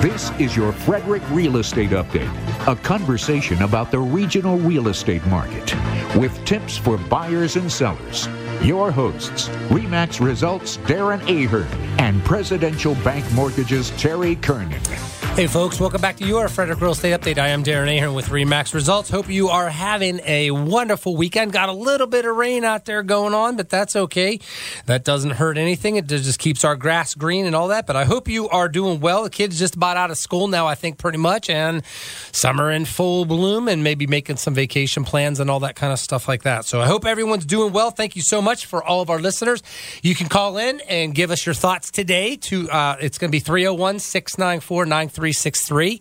This is your Frederick Real Estate Update, a conversation about the regional real estate market with tips for buyers and sellers. Your hosts, REMAX Results Darren Ahern and Presidential Bank Mortgages Terry Kernan. Hey, folks, welcome back to your Frederick Real Estate Update. I am Darren Ahern with Remax Results. Hope you are having a wonderful weekend. Got a little bit of rain out there going on, but that's okay. That doesn't hurt anything. It just keeps our grass green and all that. But I hope you are doing well. The kids just about out of school now, I think, pretty much, and summer in full bloom and maybe making some vacation plans and all that kind of stuff like that. So I hope everyone's doing well. Thank you so much for all of our listeners. You can call in and give us your thoughts today to, uh, it's going to be 301 694 363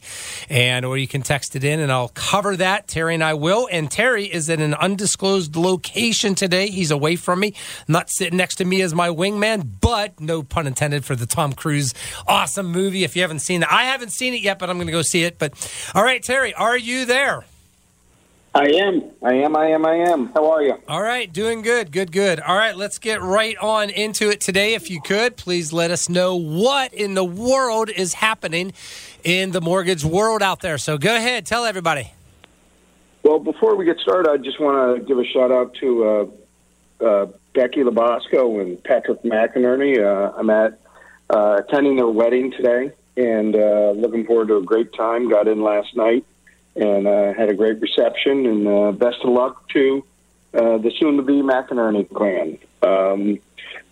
and or you can text it in and I'll cover that. Terry and I will. And Terry is in an undisclosed location today. He's away from me, not sitting next to me as my wingman, but no pun intended for the Tom Cruise awesome movie. If you haven't seen it, I haven't seen it yet, but I'm going to go see it. But all right, Terry, are you there? I am. I am. I am. I am. How are you? All right. Doing good. Good, good. All right. Let's get right on into it today. If you could, please let us know what in the world is happening in the mortgage world out there. So go ahead. Tell everybody. Well, before we get started, I just want to give a shout out to uh, uh, Becky Labasco and Patrick McInerney. Uh, I'm at uh, attending their wedding today and uh, looking forward to a great time. Got in last night and uh, had a great reception. And uh, best of luck to uh, the soon-to-be McInerney clan. Um,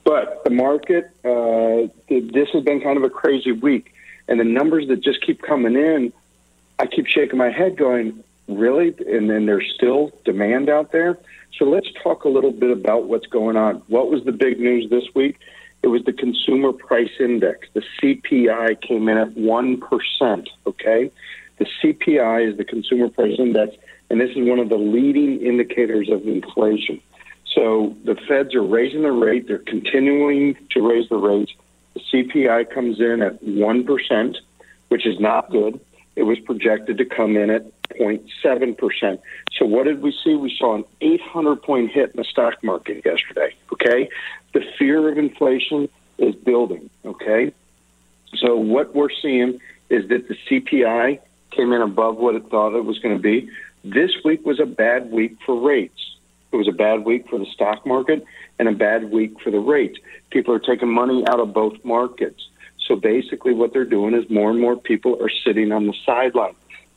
but the market, uh, this has been kind of a crazy week, and the numbers that just keep coming in, I keep shaking my head, going, "Really?" And then there's still demand out there. So let's talk a little bit about what's going on. What was the big news this week? It was the Consumer Price Index. The CPI came in at one percent. Okay, the CPI is the Consumer Price Index, and this is one of the leading indicators of inflation. So the feds are raising the rate, they're continuing to raise the rates. The CPI comes in at 1%, which is not good. It was projected to come in at 0.7%. So what did we see? We saw an 800 point hit in the stock market yesterday, okay? The fear of inflation is building, okay? So what we're seeing is that the CPI came in above what it thought it was going to be. This week was a bad week for rates. It was a bad week for the stock market and a bad week for the rates. People are taking money out of both markets. So basically, what they're doing is more and more people are sitting on the sideline.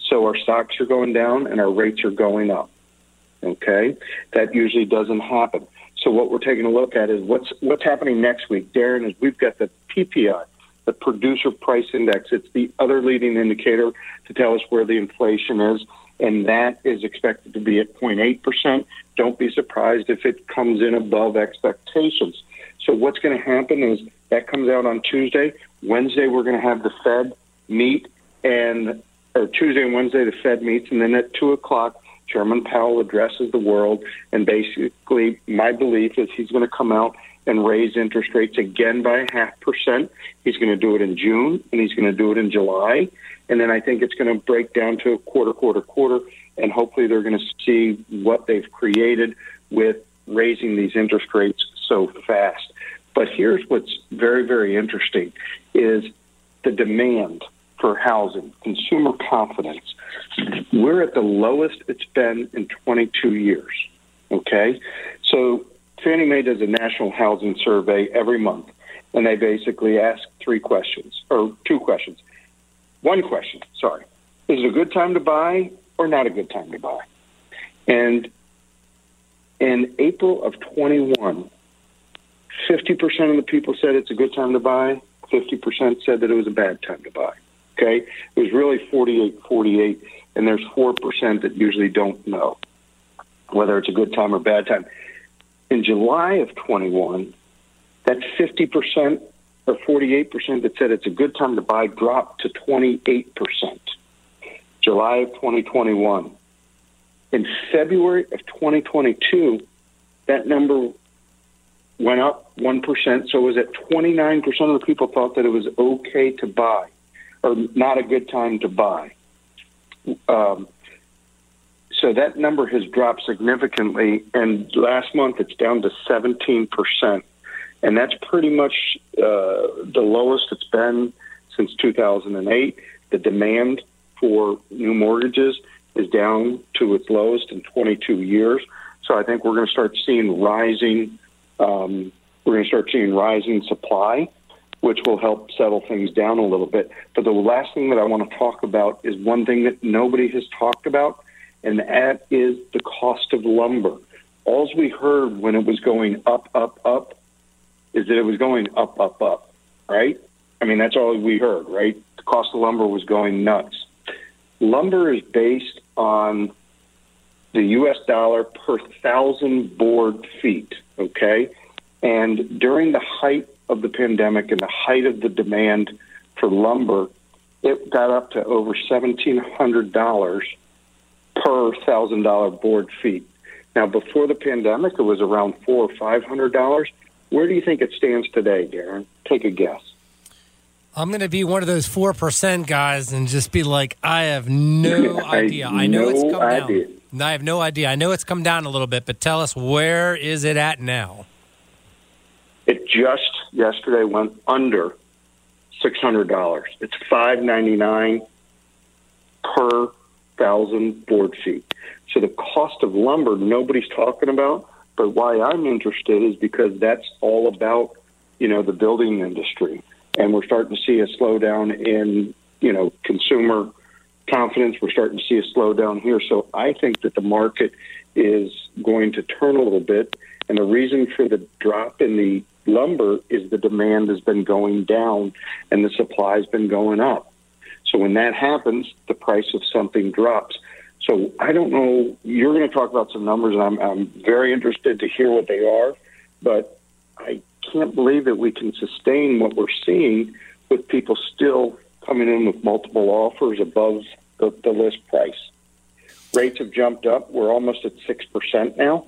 So our stocks are going down and our rates are going up. Okay, that usually doesn't happen. So what we're taking a look at is what's what's happening next week. Darren is we've got the PPI, the producer price index. It's the other leading indicator to tell us where the inflation is, and that is expected to be at 0.8%. Don't be surprised if it comes in above expectations. So, what's going to happen is that comes out on Tuesday. Wednesday, we're going to have the Fed meet, and or Tuesday and Wednesday, the Fed meets, and then at 2 o'clock, Chairman Powell addresses the world. And basically, my belief is he's going to come out and raise interest rates again by a half percent. He's going to do it in June and he's going to do it in July. And then I think it's going to break down to a quarter, quarter, quarter. And hopefully they're going to see what they've created with raising these interest rates so fast. But here's what's very, very interesting is the demand for housing, consumer confidence. We're at the lowest it's been in 22 years. Okay? So Fannie Mae does a national housing survey every month, and they basically ask three questions, or two questions. One question, sorry. Is it a good time to buy or not a good time to buy? And in April of 21, 50% of the people said it's a good time to buy, 50% said that it was a bad time to buy. Okay? It was really 48 48, and there's 4% that usually don't know whether it's a good time or bad time. In July of 21, that 50% or 48% that said it's a good time to buy dropped to 28%. July of 2021. In February of 2022, that number went up 1%. So it was at 29% of the people thought that it was okay to buy or not a good time to buy. Um, so that number has dropped significantly, and last month it's down to 17%. And that's pretty much uh, the lowest it's been since 2008. The demand for new mortgages is down to its lowest in 22 years. So I think we're going to start seeing rising. Um, we're going to start seeing rising supply, which will help settle things down a little bit. But the last thing that I want to talk about is one thing that nobody has talked about, and that is the cost of lumber. All we heard when it was going up, up, up, is that it was going up, up, up. Right? I mean, that's all we heard. Right? The cost of lumber was going nuts. Lumber is based on the U.S. dollar per thousand board feet. Okay, and during the height of the pandemic and the height of the demand for lumber, it got up to over seventeen hundred dollars per thousand dollar board feet. Now, before the pandemic, it was around four or five hundred dollars. Where do you think it stands today, Darren? Take a guess. I'm going to be one of those four percent guys and just be like, I have no idea. I know no it's come idea. down. I have no idea. I know it's come down a little bit, but tell us where is it at now? It just yesterday went under six hundred dollars. It's five ninety nine per thousand board feet. So the cost of lumber nobody's talking about. But why I'm interested is because that's all about you know the building industry and we're starting to see a slowdown in you know consumer confidence. We're starting to see a slowdown here. So I think that the market is going to turn a little bit, and the reason for the drop in the lumber is the demand has been going down and the supply has been going up. So when that happens, the price of something drops. So I don't know. You're going to talk about some numbers, and I'm, I'm very interested to hear what they are. But I can't believe that we can sustain what we're seeing with people still coming in with multiple offers above the, the list price. Rates have jumped up. We're almost at 6% now.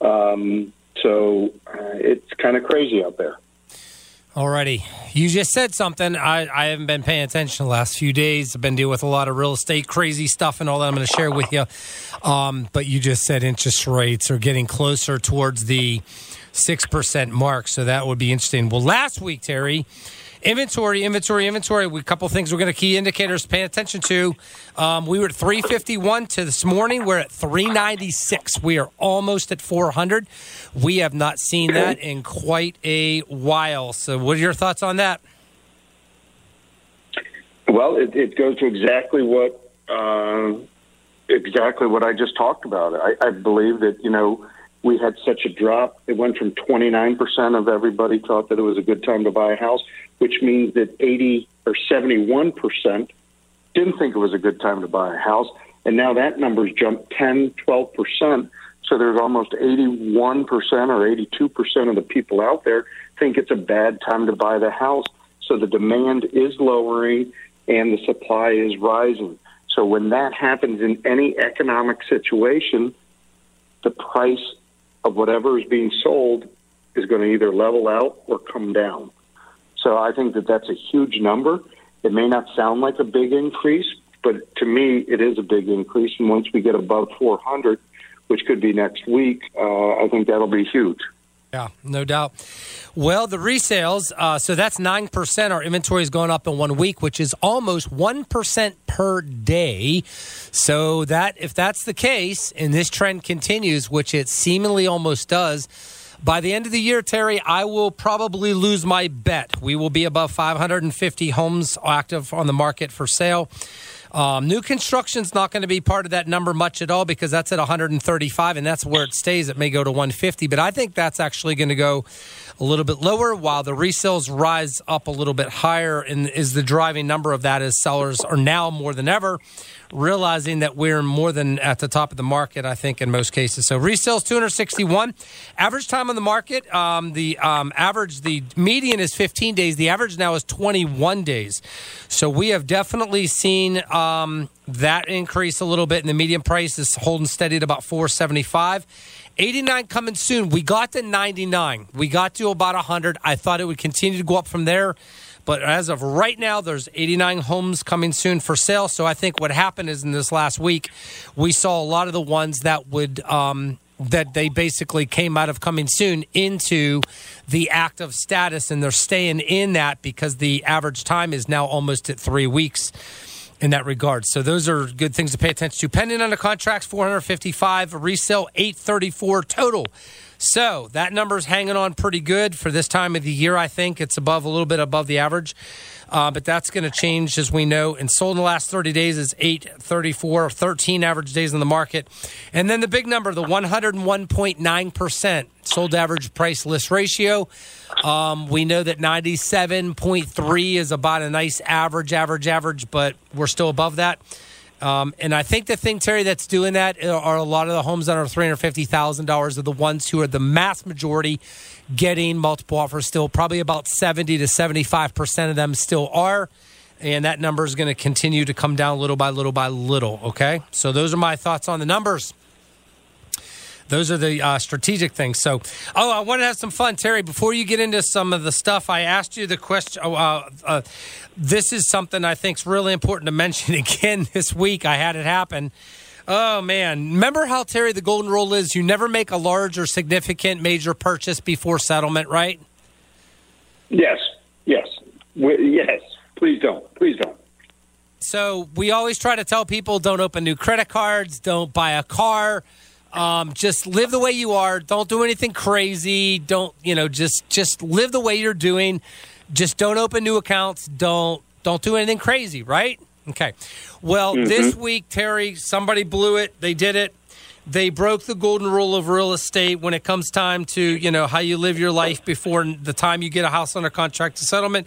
Um, so uh, it's kind of crazy out there. Alrighty. You just said something. I, I haven't been paying attention the last few days. I've been dealing with a lot of real estate, crazy stuff, and all that I'm going to share with you. Um, but you just said interest rates are getting closer towards the 6% mark. So that would be interesting. Well, last week, Terry, inventory, inventory, inventory. A couple things we're going to key indicators to pay attention to. Um, we were at 351 to this morning. We're at 396. We are almost at 400. We have not seen that in quite a while. So, what are your thoughts on that? Well, it, it goes to exactly what uh, exactly what I just talked about. I, I believe that you know we had such a drop. It went from 29% of everybody thought that it was a good time to buy a house, which means that 80 or 71% didn't think it was a good time to buy a house. And now that number's jumped 10, 12%. So there's almost 81% or 82% of the people out there think it's a bad time to buy the house. So the demand is lowering and the supply is rising. So when that happens in any economic situation, the price of whatever is being sold is going to either level out or come down. So I think that that's a huge number. It may not sound like a big increase, but to me, it is a big increase. And once we get above 400, which could be next week, uh, I think that'll be huge. Yeah, no doubt. Well, the resales, uh, so that's 9%. Our inventory is going up in one week, which is almost 1% per day. So that if that's the case and this trend continues, which it seemingly almost does, by the end of the year, Terry, I will probably lose my bet. We will be above 550 homes active on the market for sale. Um, new construction's not going to be part of that number much at all because that's at 135 and that's where it stays. It may go to 150, but I think that's actually going to go a little bit lower while the resales rise up a little bit higher and is the driving number of that as sellers are now more than ever realizing that we're more than at the top of the market, I think, in most cases. So resales 261. Average time on the market, um, the um, average, the median is 15 days. The average now is 21 days. So we have definitely seen um, that increase a little bit, and the median price is holding steady at about 475. 89 coming soon. We got to 99. We got to about 100. I thought it would continue to go up from there. But as of right now, there's 89 homes coming soon for sale. So I think what happened is in this last week, we saw a lot of the ones that would um, that they basically came out of coming soon into the active status, and they're staying in that because the average time is now almost at three weeks in that regard. So those are good things to pay attention to. Pending under contracts, 455, resale 834 total. So that number's hanging on pretty good for this time of the year. I think it's above a little bit above the average. Uh, but that's going to change as we know. And sold in the last 30 days is 834, 13 average days in the market. And then the big number, the 101.9% sold average price list ratio. Um, we know that 97.3 is about a nice average, average, average, but we're still above that. Um, and I think the thing, Terry, that's doing that are a lot of the homes that are three hundred fifty thousand dollars are the ones who are the mass majority getting multiple offers. Still, probably about seventy to seventy five percent of them still are, and that number is going to continue to come down little by little by little. Okay, so those are my thoughts on the numbers. Those are the uh, strategic things. So, oh, I want to have some fun, Terry. Before you get into some of the stuff, I asked you the question. Uh, uh, this is something I think is really important to mention again this week. I had it happen. Oh man, remember how Terry the golden rule is: you never make a large or significant major purchase before settlement, right? Yes, yes, we, yes. Please don't. Please don't. So we always try to tell people: don't open new credit cards, don't buy a car um, just live the way you are. Don't do anything crazy. Don't you know? Just just live the way you're doing. Just don't open new accounts. Don't don't do anything crazy. Right? Okay. Well, mm-hmm. this week, Terry, somebody blew it. They did it. They broke the golden rule of real estate when it comes time to you know how you live your life before the time you get a house under contract to settlement.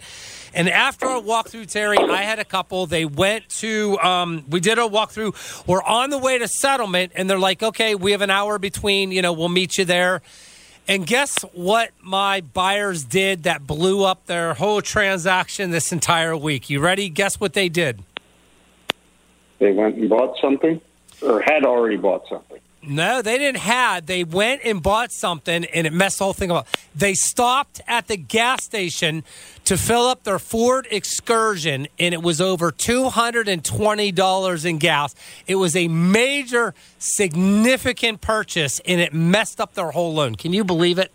And after a walkthrough, Terry, I had a couple. They went to, um, we did a walkthrough. We're on the way to settlement, and they're like, okay, we have an hour between, you know, we'll meet you there. And guess what my buyers did that blew up their whole transaction this entire week? You ready? Guess what they did? They went and bought something or had already bought something. No, they didn't have. They went and bought something, and it messed the whole thing up. They stopped at the gas station to fill up their Ford Excursion, and it was over two hundred and twenty dollars in gas. It was a major, significant purchase, and it messed up their whole loan. Can you believe it?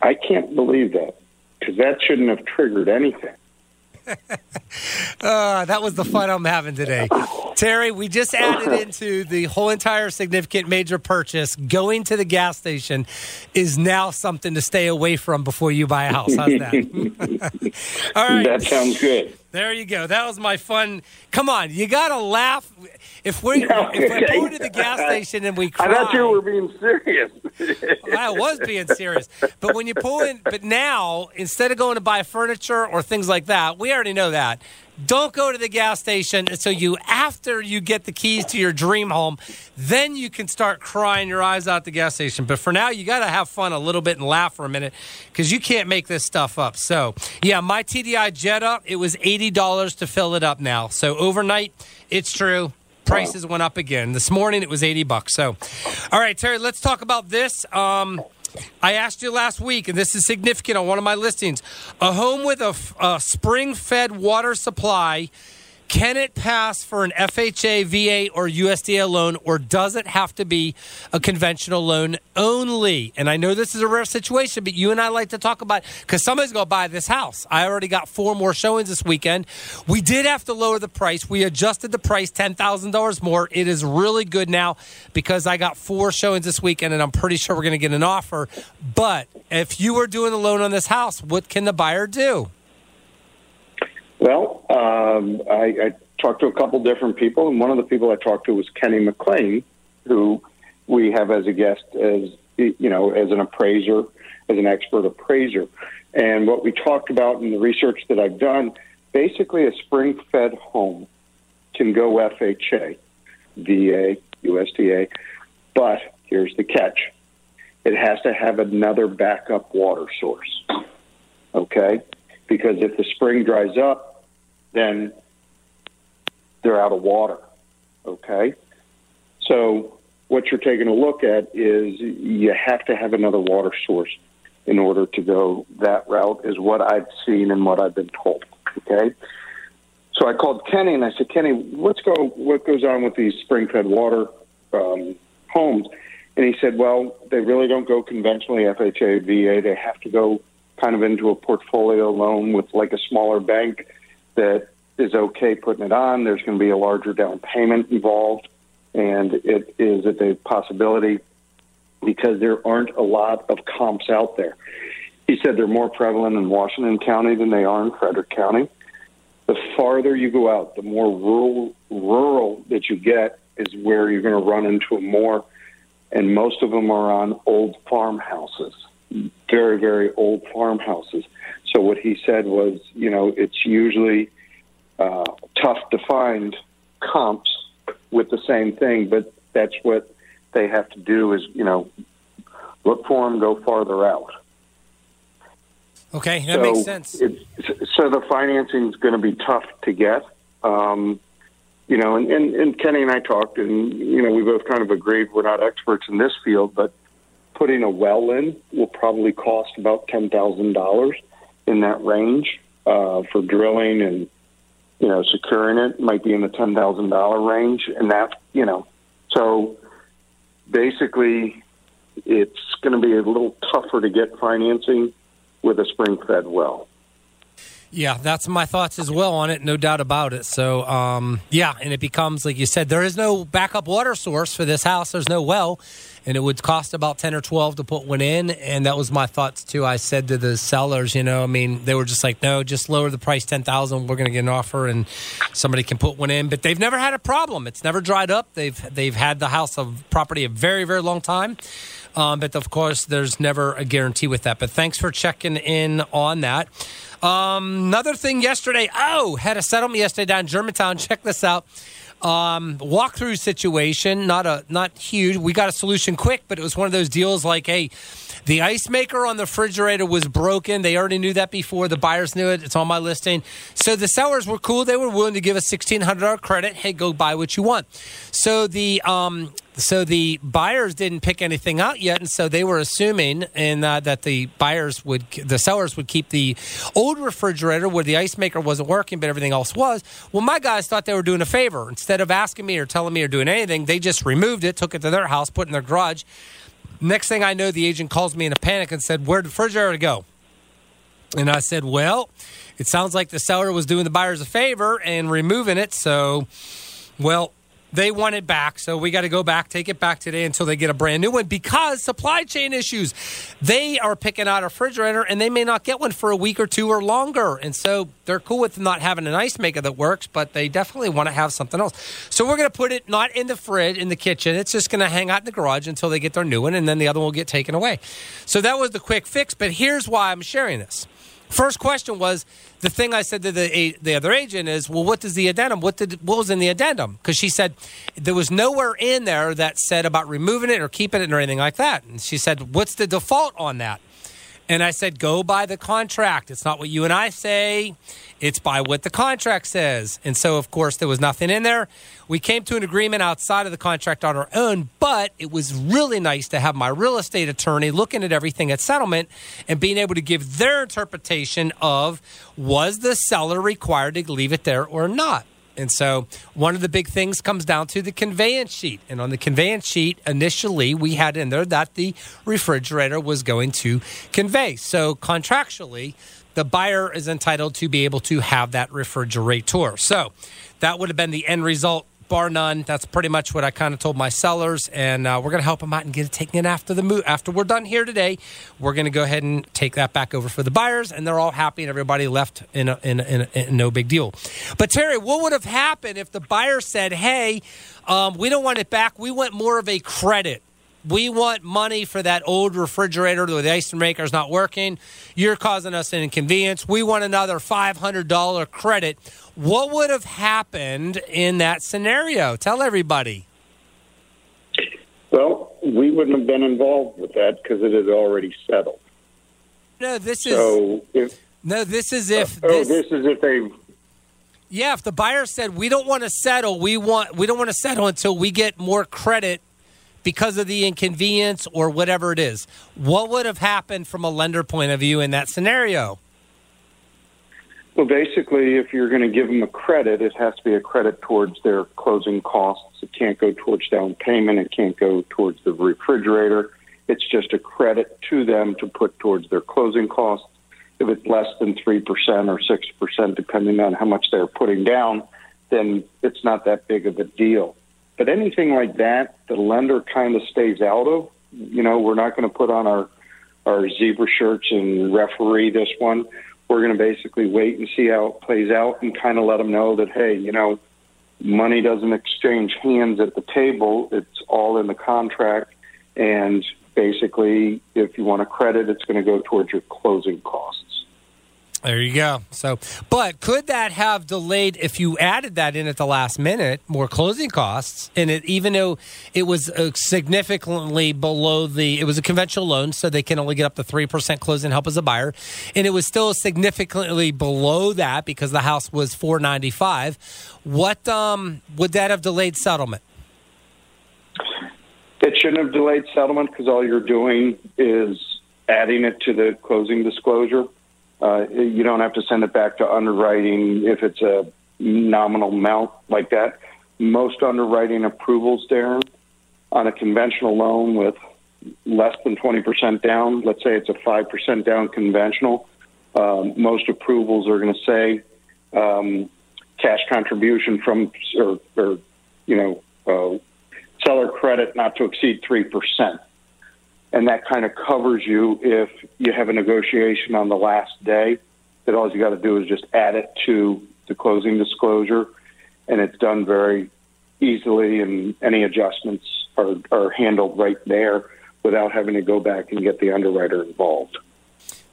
I can't believe that because that shouldn't have triggered anything. uh, that was the fun I'm having today. Terry, we just added into the whole entire significant major purchase. Going to the gas station is now something to stay away from before you buy a house. How's that? All right. That sounds good. There you go. That was my fun. Come on, you got to laugh. If we no, if we go to the gas station and we cry, I thought you were being serious. I was being serious, but when you pull in, but now instead of going to buy furniture or things like that, we already know that. Don't go to the gas station so you after you get the keys to your dream home, then you can start crying your eyes out the gas station. But for now, you got to have fun a little bit and laugh for a minute because you can't make this stuff up. So yeah, my TDI Jetta, it was eighty dollars to fill it up now. So overnight, it's true prices went up again. This morning it was 80 bucks. So, all right, Terry, let's talk about this. Um, I asked you last week, and this is significant on one of my listings a home with a, a spring fed water supply can it pass for an FHA, VA, or USDA loan, or does it have to be a conventional loan only? And I know this is a rare situation, but you and I like to talk about because somebody's going to buy this house. I already got four more showings this weekend. We did have to lower the price. We adjusted the price ten thousand dollars more. It is really good now because I got four showings this weekend, and I'm pretty sure we're going to get an offer. But if you were doing the loan on this house, what can the buyer do? Well, um, I, I talked to a couple different people, and one of the people I talked to was Kenny McLean, who we have as a guest as you know as an appraiser, as an expert appraiser. And what we talked about in the research that I've done, basically a spring-fed home can go FHA, VA, USDA, but here's the catch: it has to have another backup water source. Okay, because if the spring dries up then they're out of water. Okay? So what you're taking a look at is you have to have another water source in order to go that route is what I've seen and what I've been told. Okay? So I called Kenny and I said, Kenny, what's go what goes on with these spring fed water um, homes. And he said, well, they really don't go conventionally FHA, VA. They have to go kind of into a portfolio loan with like a smaller bank that is okay putting it on. There's going to be a larger down payment involved, and it is a possibility because there aren't a lot of comps out there. He said they're more prevalent in Washington County than they are in Frederick County. The farther you go out, the more rural rural that you get is where you're going to run into more, and most of them are on old farmhouses, very very old farmhouses. So what he said was, you know, it's usually uh, tough to find comps with the same thing, but that's what they have to do is, you know, look for them, go farther out. Okay, that so makes sense. so the financing is going to be tough to get. Um, you know, and, and, and Kenny and I talked, and, you know, we both kind of agreed we're not experts in this field, but putting a well in will probably cost about $10,000 in that range uh, for drilling and, you know, securing it might be in the $10,000 range. And that, you know, so basically, it's going to be a little tougher to get financing with a spring fed well. Yeah, that's my thoughts as well on it, no doubt about it. So, um, yeah, and it becomes like you said, there is no backup water source for this house. There's no well, and it would cost about ten or twelve to put one in. And that was my thoughts too. I said to the sellers, you know, I mean, they were just like, no, just lower the price ten thousand. We're going to get an offer, and somebody can put one in. But they've never had a problem. It's never dried up. They've they've had the house of property a very very long time. Um, but of course, there's never a guarantee with that. But thanks for checking in on that. Um, another thing yesterday. Oh, had a settlement yesterday down in Germantown. Check this out. Um, walkthrough situation, not a not huge. We got a solution quick, but it was one of those deals like, hey, the ice maker on the refrigerator was broken. They already knew that before. The buyers knew it. It's on my listing. So the sellers were cool. They were willing to give a sixteen hundred dollar credit. Hey, go buy what you want. So the um, so the buyers didn't pick anything out yet, and so they were assuming and uh, that the buyers would, the sellers would keep the old refrigerator where the ice maker wasn't working, but everything else was. Well, my guys thought they were doing a favor. Instead of asking me or telling me or doing anything, they just removed it, took it to their house, put it in their garage. Next thing I know, the agent calls me in a panic and said, "Where'd the refrigerator go?" And I said, "Well, it sounds like the seller was doing the buyers a favor and removing it, so." Well, they want it back. So we got to go back, take it back today until they get a brand new one because supply chain issues. They are picking out a refrigerator and they may not get one for a week or two or longer. And so they're cool with not having an ice maker that works, but they definitely want to have something else. So we're going to put it not in the fridge, in the kitchen. It's just going to hang out in the garage until they get their new one and then the other one will get taken away. So that was the quick fix. But here's why I'm sharing this. First question was the thing I said to the the other agent is, well, what does the addendum? What did what was in the addendum? Because she said there was nowhere in there that said about removing it or keeping it or anything like that. And she said, what's the default on that? And I said, go by the contract. It's not what you and I say. It's by what the contract says. And so, of course, there was nothing in there. We came to an agreement outside of the contract on our own, but it was really nice to have my real estate attorney looking at everything at settlement and being able to give their interpretation of was the seller required to leave it there or not. And so one of the big things comes down to the conveyance sheet. And on the conveyance sheet, initially, we had in there that the refrigerator was going to convey. So contractually, the buyer is entitled to be able to have that refrigerator. So that would have been the end result bar none. That's pretty much what I kind of told my sellers, and uh, we're going to help them out and get it taken in after the move. After we're done here today, we're going to go ahead and take that back over for the buyers, and they're all happy, and everybody left in, a, in, a, in, a, in no big deal. But Terry, what would have happened if the buyer said, "Hey, um, we don't want it back. We want more of a credit." we want money for that old refrigerator where the ice maker is not working. You're causing us an inconvenience. We want another $500 credit. What would have happened in that scenario? Tell everybody. Well, we wouldn't have been involved with that because it had already settled. No, this so is. If, no, this is if. Uh, this, oh, this is if they. Yeah, if the buyer said we don't want to settle, we want we don't want to settle until we get more credit because of the inconvenience or whatever it is. What would have happened from a lender point of view in that scenario? Well, basically, if you're going to give them a credit, it has to be a credit towards their closing costs. It can't go towards down payment. It can't go towards the refrigerator. It's just a credit to them to put towards their closing costs. If it's less than 3% or 6%, depending on how much they're putting down, then it's not that big of a deal. But anything like that, the lender kind of stays out of. You know, we're not going to put on our, our zebra shirts and referee this one we're going to basically wait and see how it plays out and kind of let them know that, hey, you know, money doesn't exchange hands at the table. It's all in the contract. And basically, if you want a credit, it's going to go towards your closing costs. There you go. So, but could that have delayed if you added that in at the last minute, more closing costs? And it, even though it was uh, significantly below the, it was a conventional loan, so they can only get up to three percent closing help as a buyer, and it was still significantly below that because the house was four ninety five. What um, would that have delayed settlement? It shouldn't have delayed settlement because all you're doing is adding it to the closing disclosure. Uh, you don't have to send it back to underwriting if it's a nominal amount like that. Most underwriting approvals, Darren, on a conventional loan with less than 20% down, let's say it's a 5% down conventional, um, most approvals are going to say um, cash contribution from, or, or you know, uh, seller credit not to exceed 3% and that kind of covers you if you have a negotiation on the last day. That all you got to do is just add it to the closing disclosure, and it's done very easily, and any adjustments are, are handled right there without having to go back and get the underwriter involved.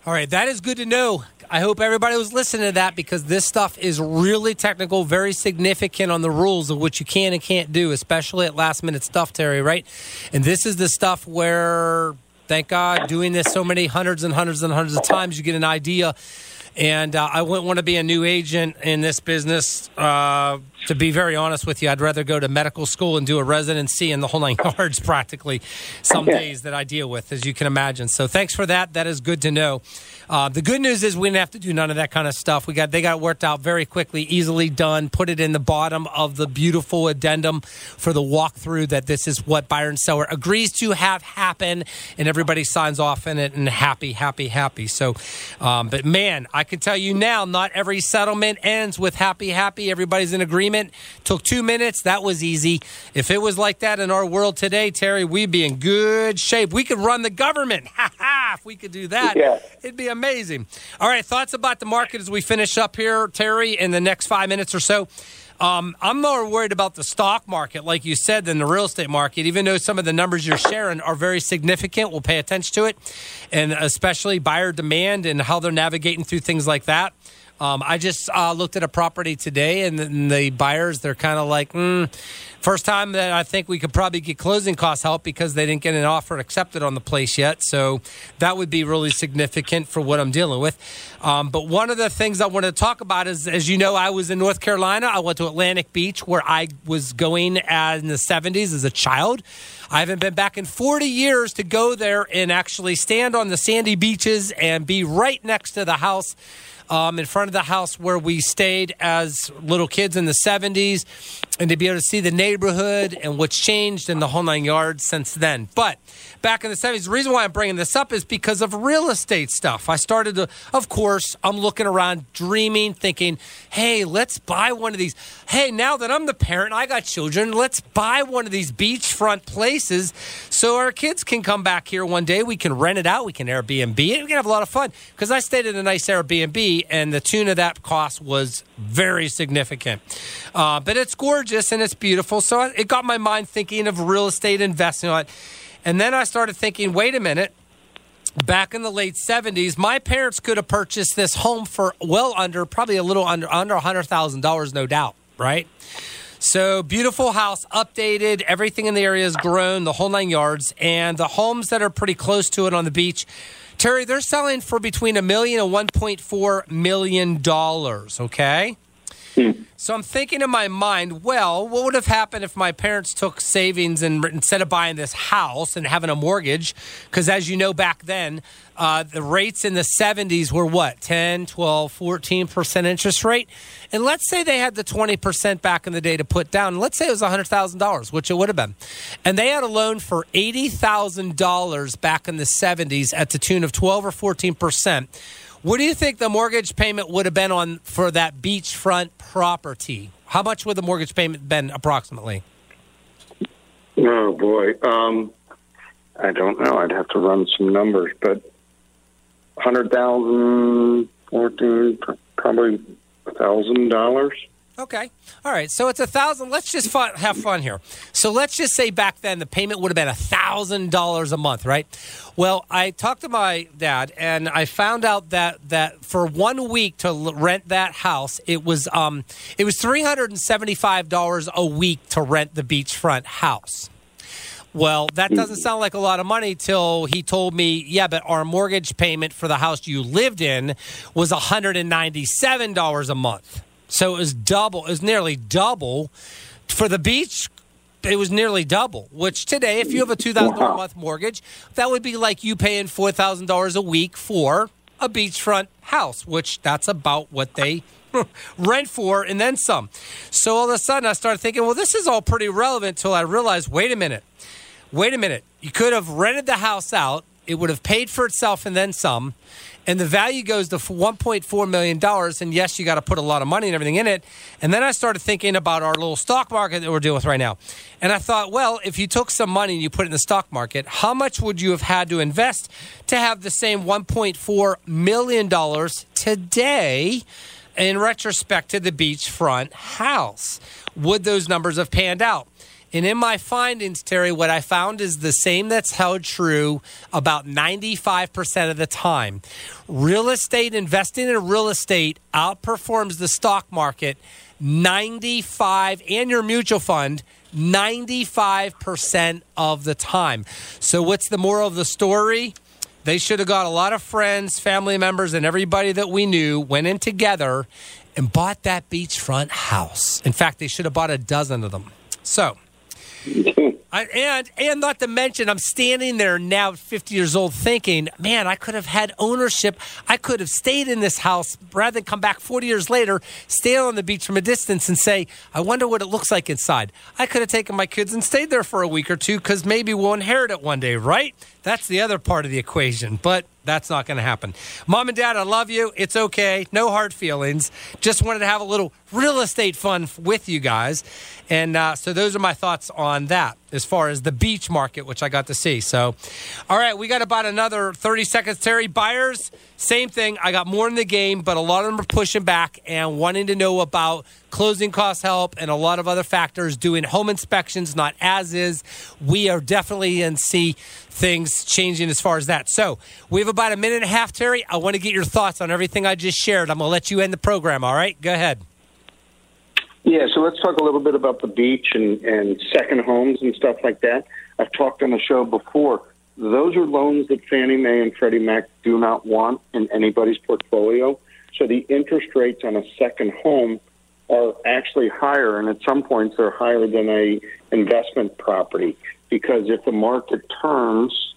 All right, that is good to know. I hope everybody was listening to that because this stuff is really technical, very significant on the rules of what you can and can't do, especially at last minute stuff, Terry, right? And this is the stuff where, thank God, doing this so many hundreds and hundreds and hundreds of times, you get an idea. And uh, I wouldn't want to be a new agent in this business. Uh, to be very honest with you, I'd rather go to medical school and do a residency in the whole nine yards practically some days that I deal with, as you can imagine. So thanks for that. That is good to know. Uh, the good news is we didn't have to do none of that kind of stuff. We got they got worked out very quickly, easily done. Put it in the bottom of the beautiful addendum for the walkthrough that this is what buyer and seller agrees to have happen, and everybody signs off in it and happy, happy, happy. So, um, but man, I can tell you now, not every settlement ends with happy, happy. Everybody's in agreement. Took two minutes. That was easy. If it was like that in our world today, Terry, we'd be in good shape. We could run the government. Ha ha! If we could do that, yeah. it'd be amazing. All right, thoughts about the market as we finish up here, Terry, in the next five minutes or so. Um, I'm more worried about the stock market, like you said, than the real estate market. Even though some of the numbers you're sharing are very significant, we'll pay attention to it, and especially buyer demand and how they're navigating through things like that. Um, I just uh, looked at a property today, and the, and the buyers they're kind of like, mm, first time that I think we could probably get closing cost help because they didn't get an offer accepted on the place yet. So that would be really significant for what I'm dealing with. Um, but one of the things I want to talk about is, as you know, I was in North Carolina. I went to Atlantic Beach where I was going in the 70s as a child. I haven't been back in 40 years to go there and actually stand on the sandy beaches and be right next to the house um, in front of the house where we stayed as little kids in the 70s and to be able to see the neighborhood and what's changed in the whole nine yards since then. But back in the 70s, the reason why I'm bringing this up is because of real estate stuff. I started to, of course, I'm looking around, dreaming, thinking, hey, let's buy one of these. Hey, now that I'm the parent, I got children, let's buy one of these beachfront places so our kids can come back here one day. We can rent it out, we can Airbnb it, we can have a lot of fun. Because I stayed in a nice Airbnb, and the tune of that cost was very significant. Uh, but it's gorgeous and it's beautiful. So it got my mind thinking of real estate investing. And then I started thinking, wait a minute. Back in the late 70s, my parents could have purchased this home for well under, probably a little under, under $100,000, no doubt, right? So beautiful house, updated. Everything in the area has grown, the whole nine yards, and the homes that are pretty close to it on the beach. Terry, they're selling for between a million and one point four million dollars. Okay, So I'm thinking in my mind, well, what would have happened if my parents took savings and instead of buying this house and having a mortgage? Because as you know, back then, uh, the rates in the 70s were what, 10, 12, 14% interest rate? And let's say they had the 20% back in the day to put down. Let's say it was $100,000, which it would have been. And they had a loan for $80,000 back in the 70s at the tune of 12 or 14%. What do you think the mortgage payment would have been on for that beachfront property? How much would the mortgage payment been approximately? Oh boy, um, I don't know. I'd have to run some numbers, but hundred thousand, fourteen, probably thousand dollars. Okay. All right. So it's a thousand. Let's just have fun here. So let's just say back then the payment would have been a thousand dollars a month, right? Well, I talked to my dad and I found out that that for one week to l- rent that house, it was um it was three hundred and seventy five dollars a week to rent the beachfront house. Well, that doesn't sound like a lot of money till he told me, yeah, but our mortgage payment for the house you lived in was $197 a month. So it was double, it was nearly double. For the beach, it was nearly double, which today, if you have a $2,000 a month mortgage, that would be like you paying $4,000 a week for a beachfront house, which that's about what they rent for and then some. So all of a sudden I started thinking, well, this is all pretty relevant until I realized, wait a minute, wait a minute. You could have rented the house out, it would have paid for itself and then some. And the value goes to $1.4 million. And yes, you got to put a lot of money and everything in it. And then I started thinking about our little stock market that we're dealing with right now. And I thought, well, if you took some money and you put it in the stock market, how much would you have had to invest to have the same $1.4 million today? in retrospect to the beachfront house. Would those numbers have panned out? And in my findings, Terry, what I found is the same that's held true about 95% of the time. Real estate, investing in real estate outperforms the stock market 95 and your mutual fund 95% of the time. So, what's the moral of the story? They should have got a lot of friends, family members, and everybody that we knew went in together and bought that beachfront house. In fact, they should have bought a dozen of them. So, I, and and not to mention, I'm standing there now, 50 years old, thinking, man, I could have had ownership. I could have stayed in this house rather than come back 40 years later, stand on the beach from a distance, and say, I wonder what it looks like inside. I could have taken my kids and stayed there for a week or two because maybe we'll inherit it one day, right? That's the other part of the equation, but that's not going to happen. Mom and dad, I love you. It's okay. No hard feelings. Just wanted to have a little real estate fun with you guys. And uh, so those are my thoughts on that as far as the beach market, which I got to see. So, all right, we got about another 30 seconds. Terry, buyers, same thing. I got more in the game, but a lot of them are pushing back and wanting to know about closing cost help and a lot of other factors, doing home inspections, not as is. We are definitely and see things changing as far as that. So we have about a minute and a half, Terry. I want to get your thoughts on everything I just shared. I'm going to let you end the program, all right? Go ahead. Yeah, so let's talk a little bit about the beach and, and second homes and stuff like that. I've talked on the show before. Those are loans that Fannie Mae and Freddie Mac do not want in anybody's portfolio. So the interest rates on a second home are actually higher, and at some points they're higher than a investment property. Because if the market turns,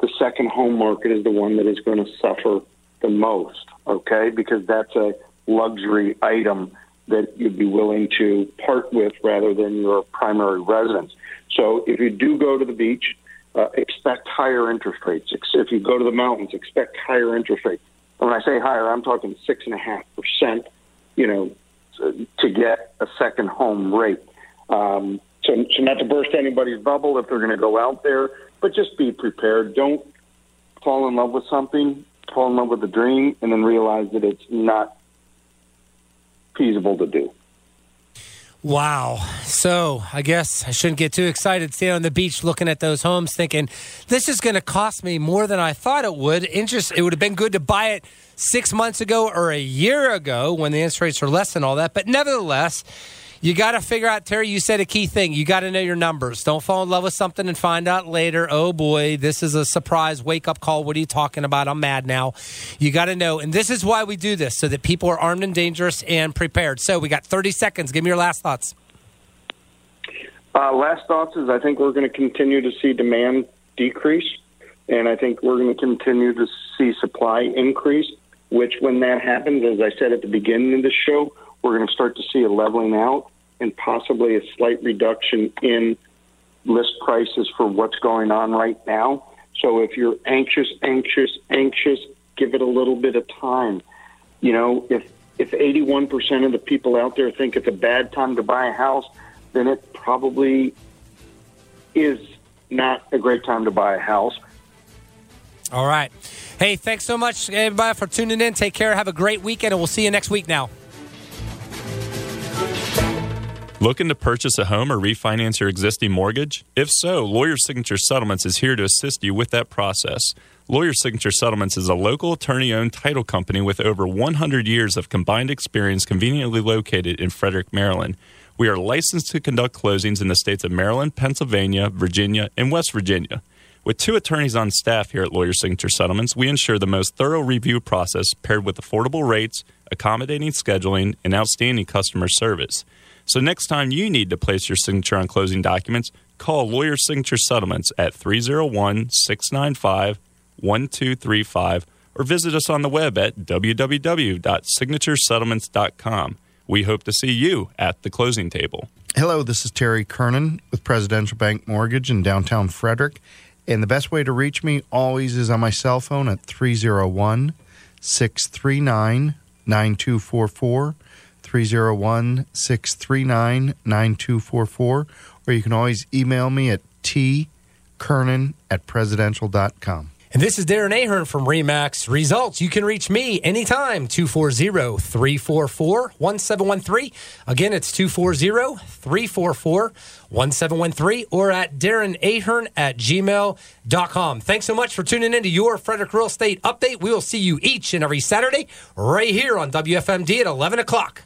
the second home market is the one that is going to suffer the most. Okay, because that's a luxury item that you'd be willing to part with rather than your primary residence. So if you do go to the beach, uh, expect higher interest rates. If you go to the mountains, expect higher interest rates. When I say higher, I'm talking six and a half percent. You know, to get a second home rate. Um, so, so not to burst anybody's bubble if they're going to go out there, but just be prepared. Don't fall in love with something, fall in love with a dream, and then realize that it's not feasible to do. Wow. So I guess I shouldn't get too excited staying on the beach looking at those homes thinking this is going to cost me more than I thought it would. Interest it would have been good to buy it 6 months ago or a year ago when the interest rates are less than all that, but nevertheless, You got to figure out, Terry, you said a key thing. You got to know your numbers. Don't fall in love with something and find out later, oh boy, this is a surprise wake up call. What are you talking about? I'm mad now. You got to know. And this is why we do this, so that people are armed and dangerous and prepared. So we got 30 seconds. Give me your last thoughts. Uh, last thoughts is I think we're going to continue to see demand decrease, and I think we're going to continue to see supply increase. Which, when that happens, as I said at the beginning of the show, we're going to start to see a leveling out and possibly a slight reduction in list prices for what's going on right now. So if you're anxious, anxious, anxious, give it a little bit of time. You know, if if 81% of the people out there think it's a bad time to buy a house, then it probably is not a great time to buy a house. All right. Hey, thanks so much, everybody, for tuning in. Take care. Have a great weekend, and we'll see you next week now. Looking to purchase a home or refinance your existing mortgage? If so, Lawyer Signature Settlements is here to assist you with that process. Lawyer Signature Settlements is a local attorney owned title company with over 100 years of combined experience conveniently located in Frederick, Maryland. We are licensed to conduct closings in the states of Maryland, Pennsylvania, Virginia, and West Virginia. With two attorneys on staff here at Lawyer Signature Settlements, we ensure the most thorough review process paired with affordable rates, accommodating scheduling, and outstanding customer service. So next time you need to place your signature on closing documents, call Lawyer Signature Settlements at 301 695 1235 or visit us on the web at www.signaturesettlements.com. We hope to see you at the closing table. Hello, this is Terry Kernan with Presidential Bank Mortgage in downtown Frederick. And the best way to reach me always is on my cell phone at 301 639 9244. 301 639 9244, or you can always email me at tkernan at presidential.com. And this is Darren Ahern from Remax Results. You can reach me anytime, 240 344 1713. Again, it's 240 344 1713 or at Darren Ahern at gmail.com. Thanks so much for tuning in to your Frederick Real Estate Update. We will see you each and every Saturday right here on WFMD at 11 o'clock.